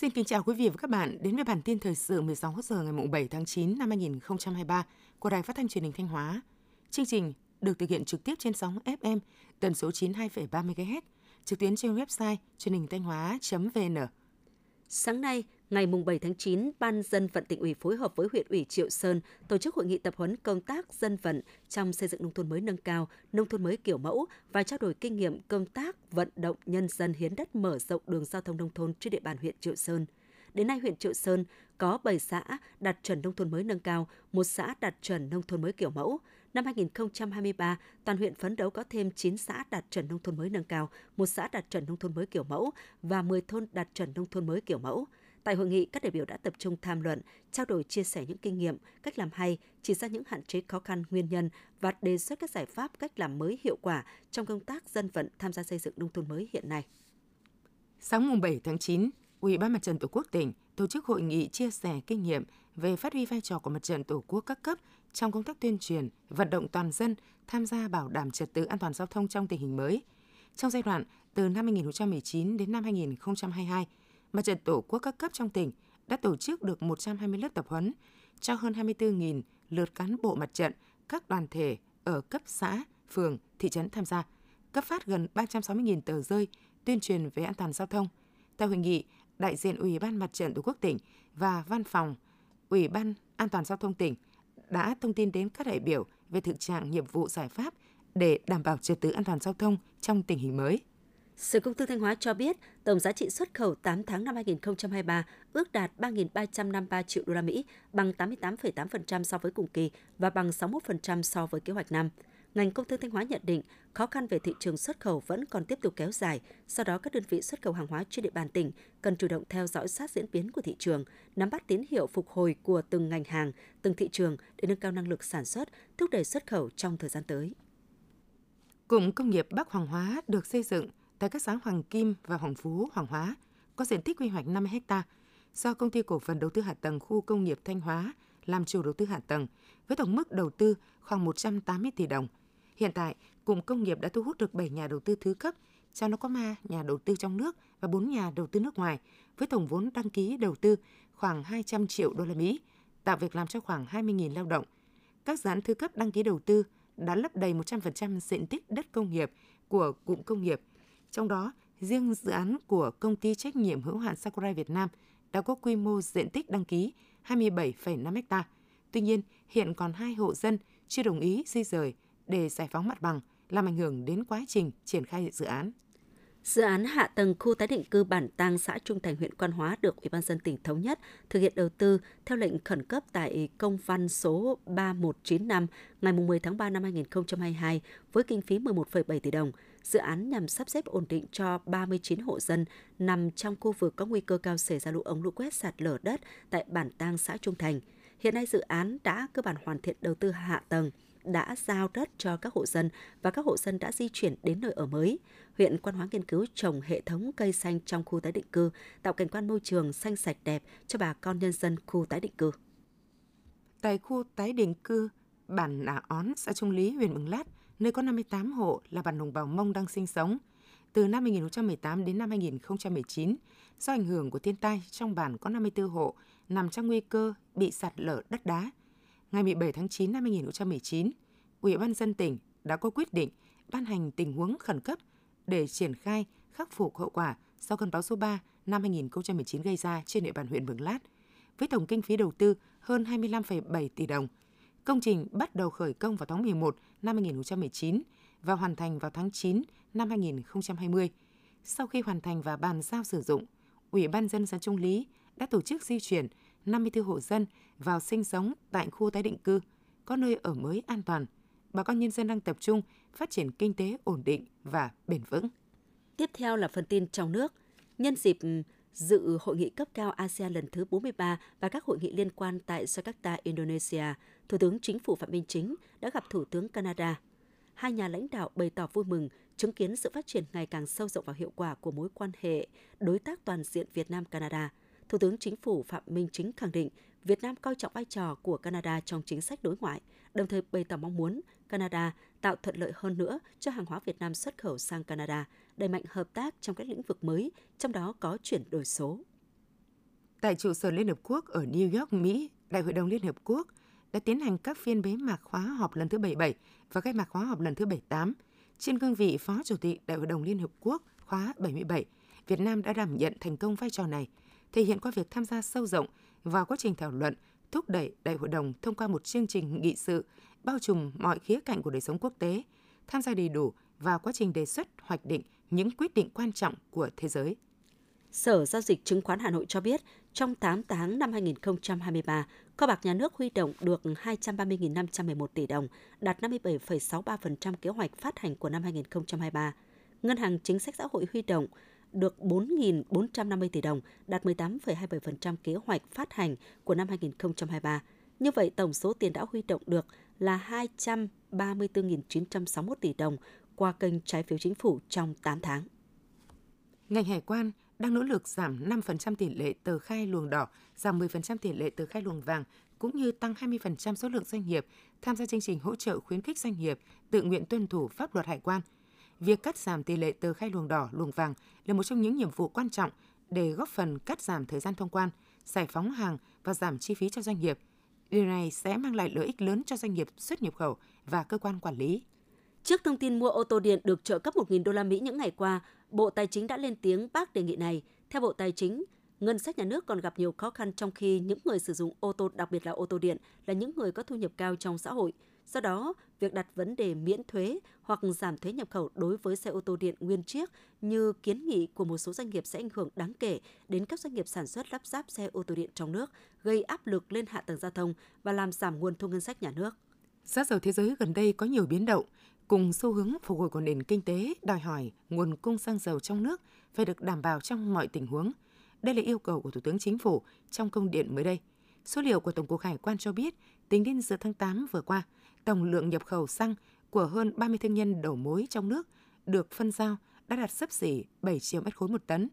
Xin kính chào quý vị và các bạn đến với bản tin thời sự 16 giờ ngày 7 tháng 9 năm 2023 của Đài Phát thanh Truyền hình Thanh Hóa. Chương trình được thực hiện trực tiếp trên sóng FM tần số 92,3 MHz, trực tuyến trên website truyền hình thanh hóa.vn. Sáng nay, ngày 7 tháng 9, Ban dân vận tỉnh ủy phối hợp với huyện ủy Triệu Sơn tổ chức hội nghị tập huấn công tác dân vận trong xây dựng nông thôn mới nâng cao, nông thôn mới kiểu mẫu và trao đổi kinh nghiệm công tác vận động nhân dân hiến đất mở rộng đường giao thông nông thôn trên địa bàn huyện Triệu Sơn. Đến nay, huyện Triệu Sơn có 7 xã đạt chuẩn nông thôn mới nâng cao, một xã đạt chuẩn nông thôn mới kiểu mẫu. Năm 2023, toàn huyện phấn đấu có thêm 9 xã đạt chuẩn nông thôn mới nâng cao, một xã đạt chuẩn nông thôn mới kiểu mẫu và 10 thôn đạt chuẩn nông thôn mới kiểu mẫu. Tại hội nghị, các đại biểu đã tập trung tham luận, trao đổi chia sẻ những kinh nghiệm, cách làm hay, chỉ ra những hạn chế khó khăn, nguyên nhân và đề xuất các giải pháp cách làm mới hiệu quả trong công tác dân vận tham gia xây dựng nông thôn mới hiện nay. Sáng mùng 7 tháng 9, Ủy ban Mặt trận Tổ quốc tỉnh tổ chức hội nghị chia sẻ kinh nghiệm về phát huy vai trò của Mặt trận Tổ quốc các cấp trong công tác tuyên truyền, vận động toàn dân tham gia bảo đảm trật tự an toàn giao thông trong tình hình mới. Trong giai đoạn từ năm 2019 đến năm 2022, Mặt trận Tổ quốc các cấp trong tỉnh đã tổ chức được 120 lớp tập huấn cho hơn 24.000 lượt cán bộ mặt trận, các đoàn thể ở cấp xã, phường, thị trấn tham gia, cấp phát gần 360.000 tờ rơi tuyên truyền về an toàn giao thông. Tại hội nghị, đại diện Ủy ban Mặt trận Tổ quốc tỉnh và Văn phòng Ủy ban An toàn giao thông tỉnh đã thông tin đến các đại biểu về thực trạng nhiệm vụ giải pháp để đảm bảo trật tự an toàn giao thông trong tình hình mới. Sở Công Thương Thanh Hóa cho biết, tổng giá trị xuất khẩu 8 tháng năm 2023 ước đạt 3.353 triệu đô la Mỹ, bằng 88,8% so với cùng kỳ và bằng 61% so với kế hoạch năm. Ngành Công Thương Thanh Hóa nhận định khó khăn về thị trường xuất khẩu vẫn còn tiếp tục kéo dài, do đó các đơn vị xuất khẩu hàng hóa trên địa bàn tỉnh cần chủ động theo dõi sát diễn biến của thị trường, nắm bắt tín hiệu phục hồi của từng ngành hàng, từng thị trường để nâng cao năng lực sản xuất, thúc đẩy xuất khẩu trong thời gian tới. Cụm công nghiệp Bắc Hoàng Hóa được xây dựng tại các xã Hoàng Kim và Hoàng Phú, Hoàng Hóa có diện tích quy hoạch 50 ha do công ty cổ phần đầu tư hạ tầng khu công nghiệp Thanh Hóa làm chủ đầu tư hạ tầng với tổng mức đầu tư khoảng 180 tỷ đồng. Hiện tại, cụm công nghiệp đã thu hút được 7 nhà đầu tư thứ cấp, trong đó có ma nhà đầu tư trong nước và 4 nhà đầu tư nước ngoài với tổng vốn đăng ký đầu tư khoảng 200 triệu đô la Mỹ, tạo việc làm cho khoảng 20.000 lao động. Các dự án thứ cấp đăng ký đầu tư đã lấp đầy 100% diện tích đất công nghiệp của cụm công nghiệp trong đó, riêng dự án của công ty trách nhiệm hữu hạn Sakurai Việt Nam đã có quy mô diện tích đăng ký 27,5 ha. Tuy nhiên, hiện còn hai hộ dân chưa đồng ý di rời để giải phóng mặt bằng, làm ảnh hưởng đến quá trình triển khai dự án. Dự án hạ tầng khu tái định cư bản tang xã Trung Thành huyện Quan Hóa được Ủy ban dân tỉnh thống nhất thực hiện đầu tư theo lệnh khẩn cấp tại công văn số 3195 ngày 10 tháng 3 năm 2022 với kinh phí 11,7 tỷ đồng. Dự án nhằm sắp xếp ổn định cho 39 hộ dân nằm trong khu vực có nguy cơ cao xảy ra lũ ống lũ quét sạt lở đất tại bản tang xã Trung Thành. Hiện nay dự án đã cơ bản hoàn thiện đầu tư hạ tầng, đã giao đất cho các hộ dân và các hộ dân đã di chuyển đến nơi ở mới. Huyện Quan Hóa nghiên cứu trồng hệ thống cây xanh trong khu tái định cư, tạo cảnh quan môi trường xanh sạch đẹp cho bà con nhân dân khu tái định cư. Tại khu tái định cư bản Nà Ón, xã Trung Lý, huyện Mường Lát, nơi có 58 hộ là bản đồng bào Mông đang sinh sống. Từ năm 2018 đến năm 2019, do ảnh hưởng của thiên tai, trong bản có 54 hộ nằm trong nguy cơ bị sạt lở đất đá. Ngày 17 tháng 9 năm 2019, Ủy ban dân tỉnh đã có quyết định ban hành tình huống khẩn cấp để triển khai khắc phục hậu quả sau cơn bão số 3 năm 2019 gây ra trên địa bàn huyện Mường Lát, với tổng kinh phí đầu tư hơn 25,7 tỷ đồng – Công trình bắt đầu khởi công vào tháng 11 năm 2019 và hoàn thành vào tháng 9 năm 2020. Sau khi hoàn thành và bàn giao sử dụng, Ủy ban dân xã Trung Lý đã tổ chức di chuyển 54 hộ dân vào sinh sống tại khu tái định cư, có nơi ở mới an toàn. Bà con nhân dân đang tập trung phát triển kinh tế ổn định và bền vững. Tiếp theo là phần tin trong nước. Nhân dịp ừ, dự hội nghị cấp cao ASEAN lần thứ 43 và các hội nghị liên quan tại Jakarta, Indonesia, Thủ tướng Chính phủ Phạm Minh Chính đã gặp Thủ tướng Canada. Hai nhà lãnh đạo bày tỏ vui mừng chứng kiến sự phát triển ngày càng sâu rộng và hiệu quả của mối quan hệ đối tác toàn diện Việt Nam-Canada. Thủ tướng Chính phủ Phạm Minh Chính khẳng định Việt Nam coi trọng vai trò của Canada trong chính sách đối ngoại, đồng thời bày tỏ mong muốn Canada tạo thuận lợi hơn nữa cho hàng hóa Việt Nam xuất khẩu sang Canada, đẩy mạnh hợp tác trong các lĩnh vực mới, trong đó có chuyển đổi số. Tại trụ sở Liên Hợp Quốc ở New York, Mỹ, Đại hội đồng Liên Hợp Quốc đã tiến hành các phiên bế mạc khóa họp lần thứ 77 và khai mạc khóa họp lần thứ 78. Trên cương vị Phó Chủ tịch Đại hội đồng Liên Hợp Quốc khóa 77, Việt Nam đã đảm nhận thành công vai trò này, thể hiện qua việc tham gia sâu rộng vào quá trình thảo luận, thúc đẩy Đại hội đồng thông qua một chương trình nghị sự bao trùm mọi khía cạnh của đời sống quốc tế, tham gia đầy đủ vào quá trình đề xuất hoạch định những quyết định quan trọng của thế giới. Sở Giao dịch Chứng khoán Hà Nội cho biết, trong 8 tháng năm 2023, kho bạc nhà nước huy động được 230.511 tỷ đồng, đạt 57,63% kế hoạch phát hành của năm 2023. Ngân hàng Chính sách Xã hội huy động được 4.450 tỷ đồng, đạt 18,27% kế hoạch phát hành của năm 2023. Như vậy, tổng số tiền đã huy động được là 234.961 tỷ đồng qua kênh trái phiếu chính phủ trong 8 tháng. Ngành hải quan đang nỗ lực giảm 5% tỷ lệ tờ khai luồng đỏ, giảm 10% tỷ lệ tờ khai luồng vàng, cũng như tăng 20% số lượng doanh nghiệp tham gia chương trình hỗ trợ khuyến khích doanh nghiệp tự nguyện tuân thủ pháp luật hải quan. Việc cắt giảm tỷ lệ tờ khai luồng đỏ, luồng vàng là một trong những nhiệm vụ quan trọng để góp phần cắt giảm thời gian thông quan, giải phóng hàng và giảm chi phí cho doanh nghiệp. Điều này sẽ mang lại lợi ích lớn cho doanh nghiệp xuất nhập khẩu và cơ quan quản lý. Trước thông tin mua ô tô điện được trợ cấp 1.000 đô la Mỹ những ngày qua, Bộ Tài chính đã lên tiếng bác đề nghị này. Theo Bộ Tài chính, ngân sách nhà nước còn gặp nhiều khó khăn trong khi những người sử dụng ô tô, đặc biệt là ô tô điện, là những người có thu nhập cao trong xã hội. Do đó, việc đặt vấn đề miễn thuế hoặc giảm thuế nhập khẩu đối với xe ô tô điện nguyên chiếc như kiến nghị của một số doanh nghiệp sẽ ảnh hưởng đáng kể đến các doanh nghiệp sản xuất lắp ráp xe ô tô điện trong nước, gây áp lực lên hạ tầng giao thông và làm giảm nguồn thu ngân sách nhà nước. Giá dầu thế giới gần đây có nhiều biến động, cùng xu hướng phục hồi của nền kinh tế đòi hỏi nguồn cung xăng dầu trong nước phải được đảm bảo trong mọi tình huống. Đây là yêu cầu của Thủ tướng Chính phủ trong công điện mới đây. Số liệu của Tổng cục Hải quan cho biết, tính đến giữa tháng 8 vừa qua, tổng lượng nhập khẩu xăng của hơn 30 thương nhân đầu mối trong nước được phân giao đã đạt sấp xỉ 7 triệu mét khối một tấn.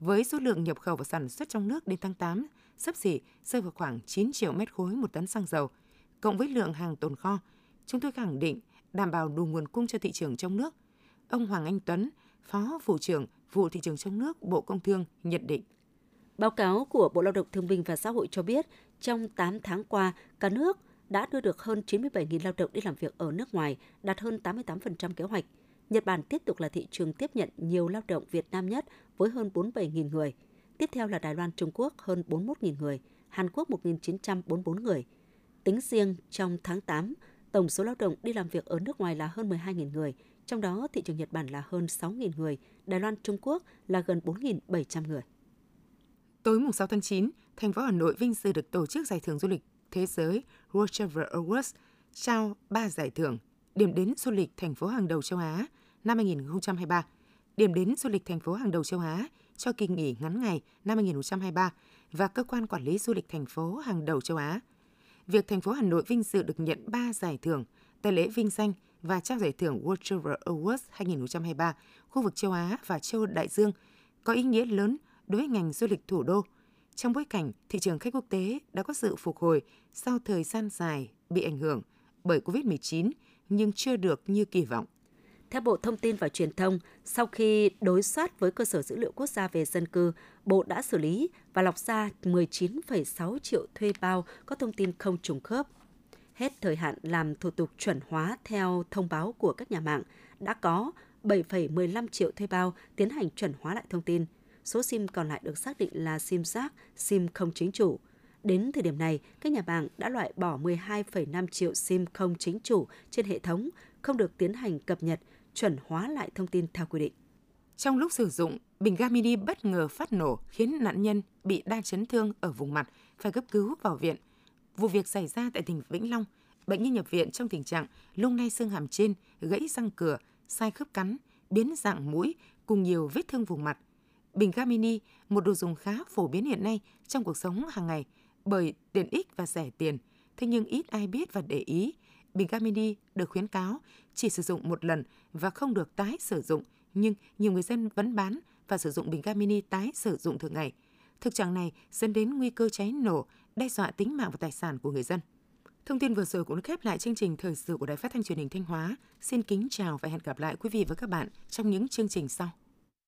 Với số lượng nhập khẩu và sản xuất trong nước đến tháng 8 sấp xỉ rơi vào khoảng 9 triệu mét khối một tấn xăng dầu, cộng với lượng hàng tồn kho, chúng tôi khẳng định đảm bảo đủ nguồn cung cho thị trường trong nước. Ông Hoàng Anh Tuấn, Phó Vụ trưởng Vụ Thị trường trong nước Bộ Công Thương nhận định. Báo cáo của Bộ Lao động Thương binh và Xã hội cho biết, trong 8 tháng qua, cả nước đã đưa được hơn 97.000 lao động đi làm việc ở nước ngoài, đạt hơn 88% kế hoạch. Nhật Bản tiếp tục là thị trường tiếp nhận nhiều lao động Việt Nam nhất với hơn 47.000 người. Tiếp theo là Đài Loan Trung Quốc hơn 41.000 người, Hàn Quốc 1.944 người. Tính riêng trong tháng 8, tổng số lao động đi làm việc ở nước ngoài là hơn 12.000 người, trong đó thị trường Nhật Bản là hơn 6.000 người, Đài Loan Trung Quốc là gần 4.700 người. Tối mùng 6 tháng 9, thành phố Hà Nội vinh dự được tổ chức giải thưởng du lịch thế giới World Travel Awards trao 3 giải thưởng điểm đến du lịch thành phố hàng đầu châu Á năm 2023, điểm đến du lịch thành phố hàng đầu châu Á cho kỳ nghỉ ngắn ngày năm 2023 và cơ quan quản lý du lịch thành phố hàng đầu châu Á. Việc thành phố Hà Nội vinh dự được nhận 3 giải thưởng tại lễ vinh danh và trao giải thưởng World Travel Awards 2023 khu vực châu Á và châu Đại Dương có ý nghĩa lớn đối với ngành du lịch thủ đô – trong bối cảnh thị trường khách quốc tế đã có sự phục hồi sau thời gian dài bị ảnh hưởng bởi COVID-19 nhưng chưa được như kỳ vọng. Theo Bộ Thông tin và Truyền thông, sau khi đối soát với cơ sở dữ liệu quốc gia về dân cư, Bộ đã xử lý và lọc ra 19,6 triệu thuê bao có thông tin không trùng khớp. Hết thời hạn làm thủ tục chuẩn hóa theo thông báo của các nhà mạng, đã có 7,15 triệu thuê bao tiến hành chuẩn hóa lại thông tin – số SIM còn lại được xác định là SIM rác, SIM không chính chủ. Đến thời điểm này, các nhà mạng đã loại bỏ 12,5 triệu SIM không chính chủ trên hệ thống, không được tiến hành cập nhật, chuẩn hóa lại thông tin theo quy định. Trong lúc sử dụng, bình ga mini bất ngờ phát nổ khiến nạn nhân bị đa chấn thương ở vùng mặt, phải cấp cứu vào viện. Vụ việc xảy ra tại tỉnh Vĩnh Long. Bệnh nhân nhập viện trong tình trạng lung nay xương hàm trên, gãy răng cửa, sai khớp cắn, biến dạng mũi cùng nhiều vết thương vùng mặt. Bình ga mini, một đồ dùng khá phổ biến hiện nay trong cuộc sống hàng ngày bởi tiện ích và rẻ tiền. Thế nhưng ít ai biết và để ý, bình ga mini được khuyến cáo chỉ sử dụng một lần và không được tái sử dụng, nhưng nhiều người dân vẫn bán và sử dụng bình ga mini tái sử dụng thường ngày. Thực trạng này dẫn đến nguy cơ cháy nổ, đe dọa tính mạng và tài sản của người dân. Thông tin vừa rồi cũng đã khép lại chương trình thời sự của Đài Phát thanh Truyền hình Thanh Hóa. Xin kính chào và hẹn gặp lại quý vị và các bạn trong những chương trình sau.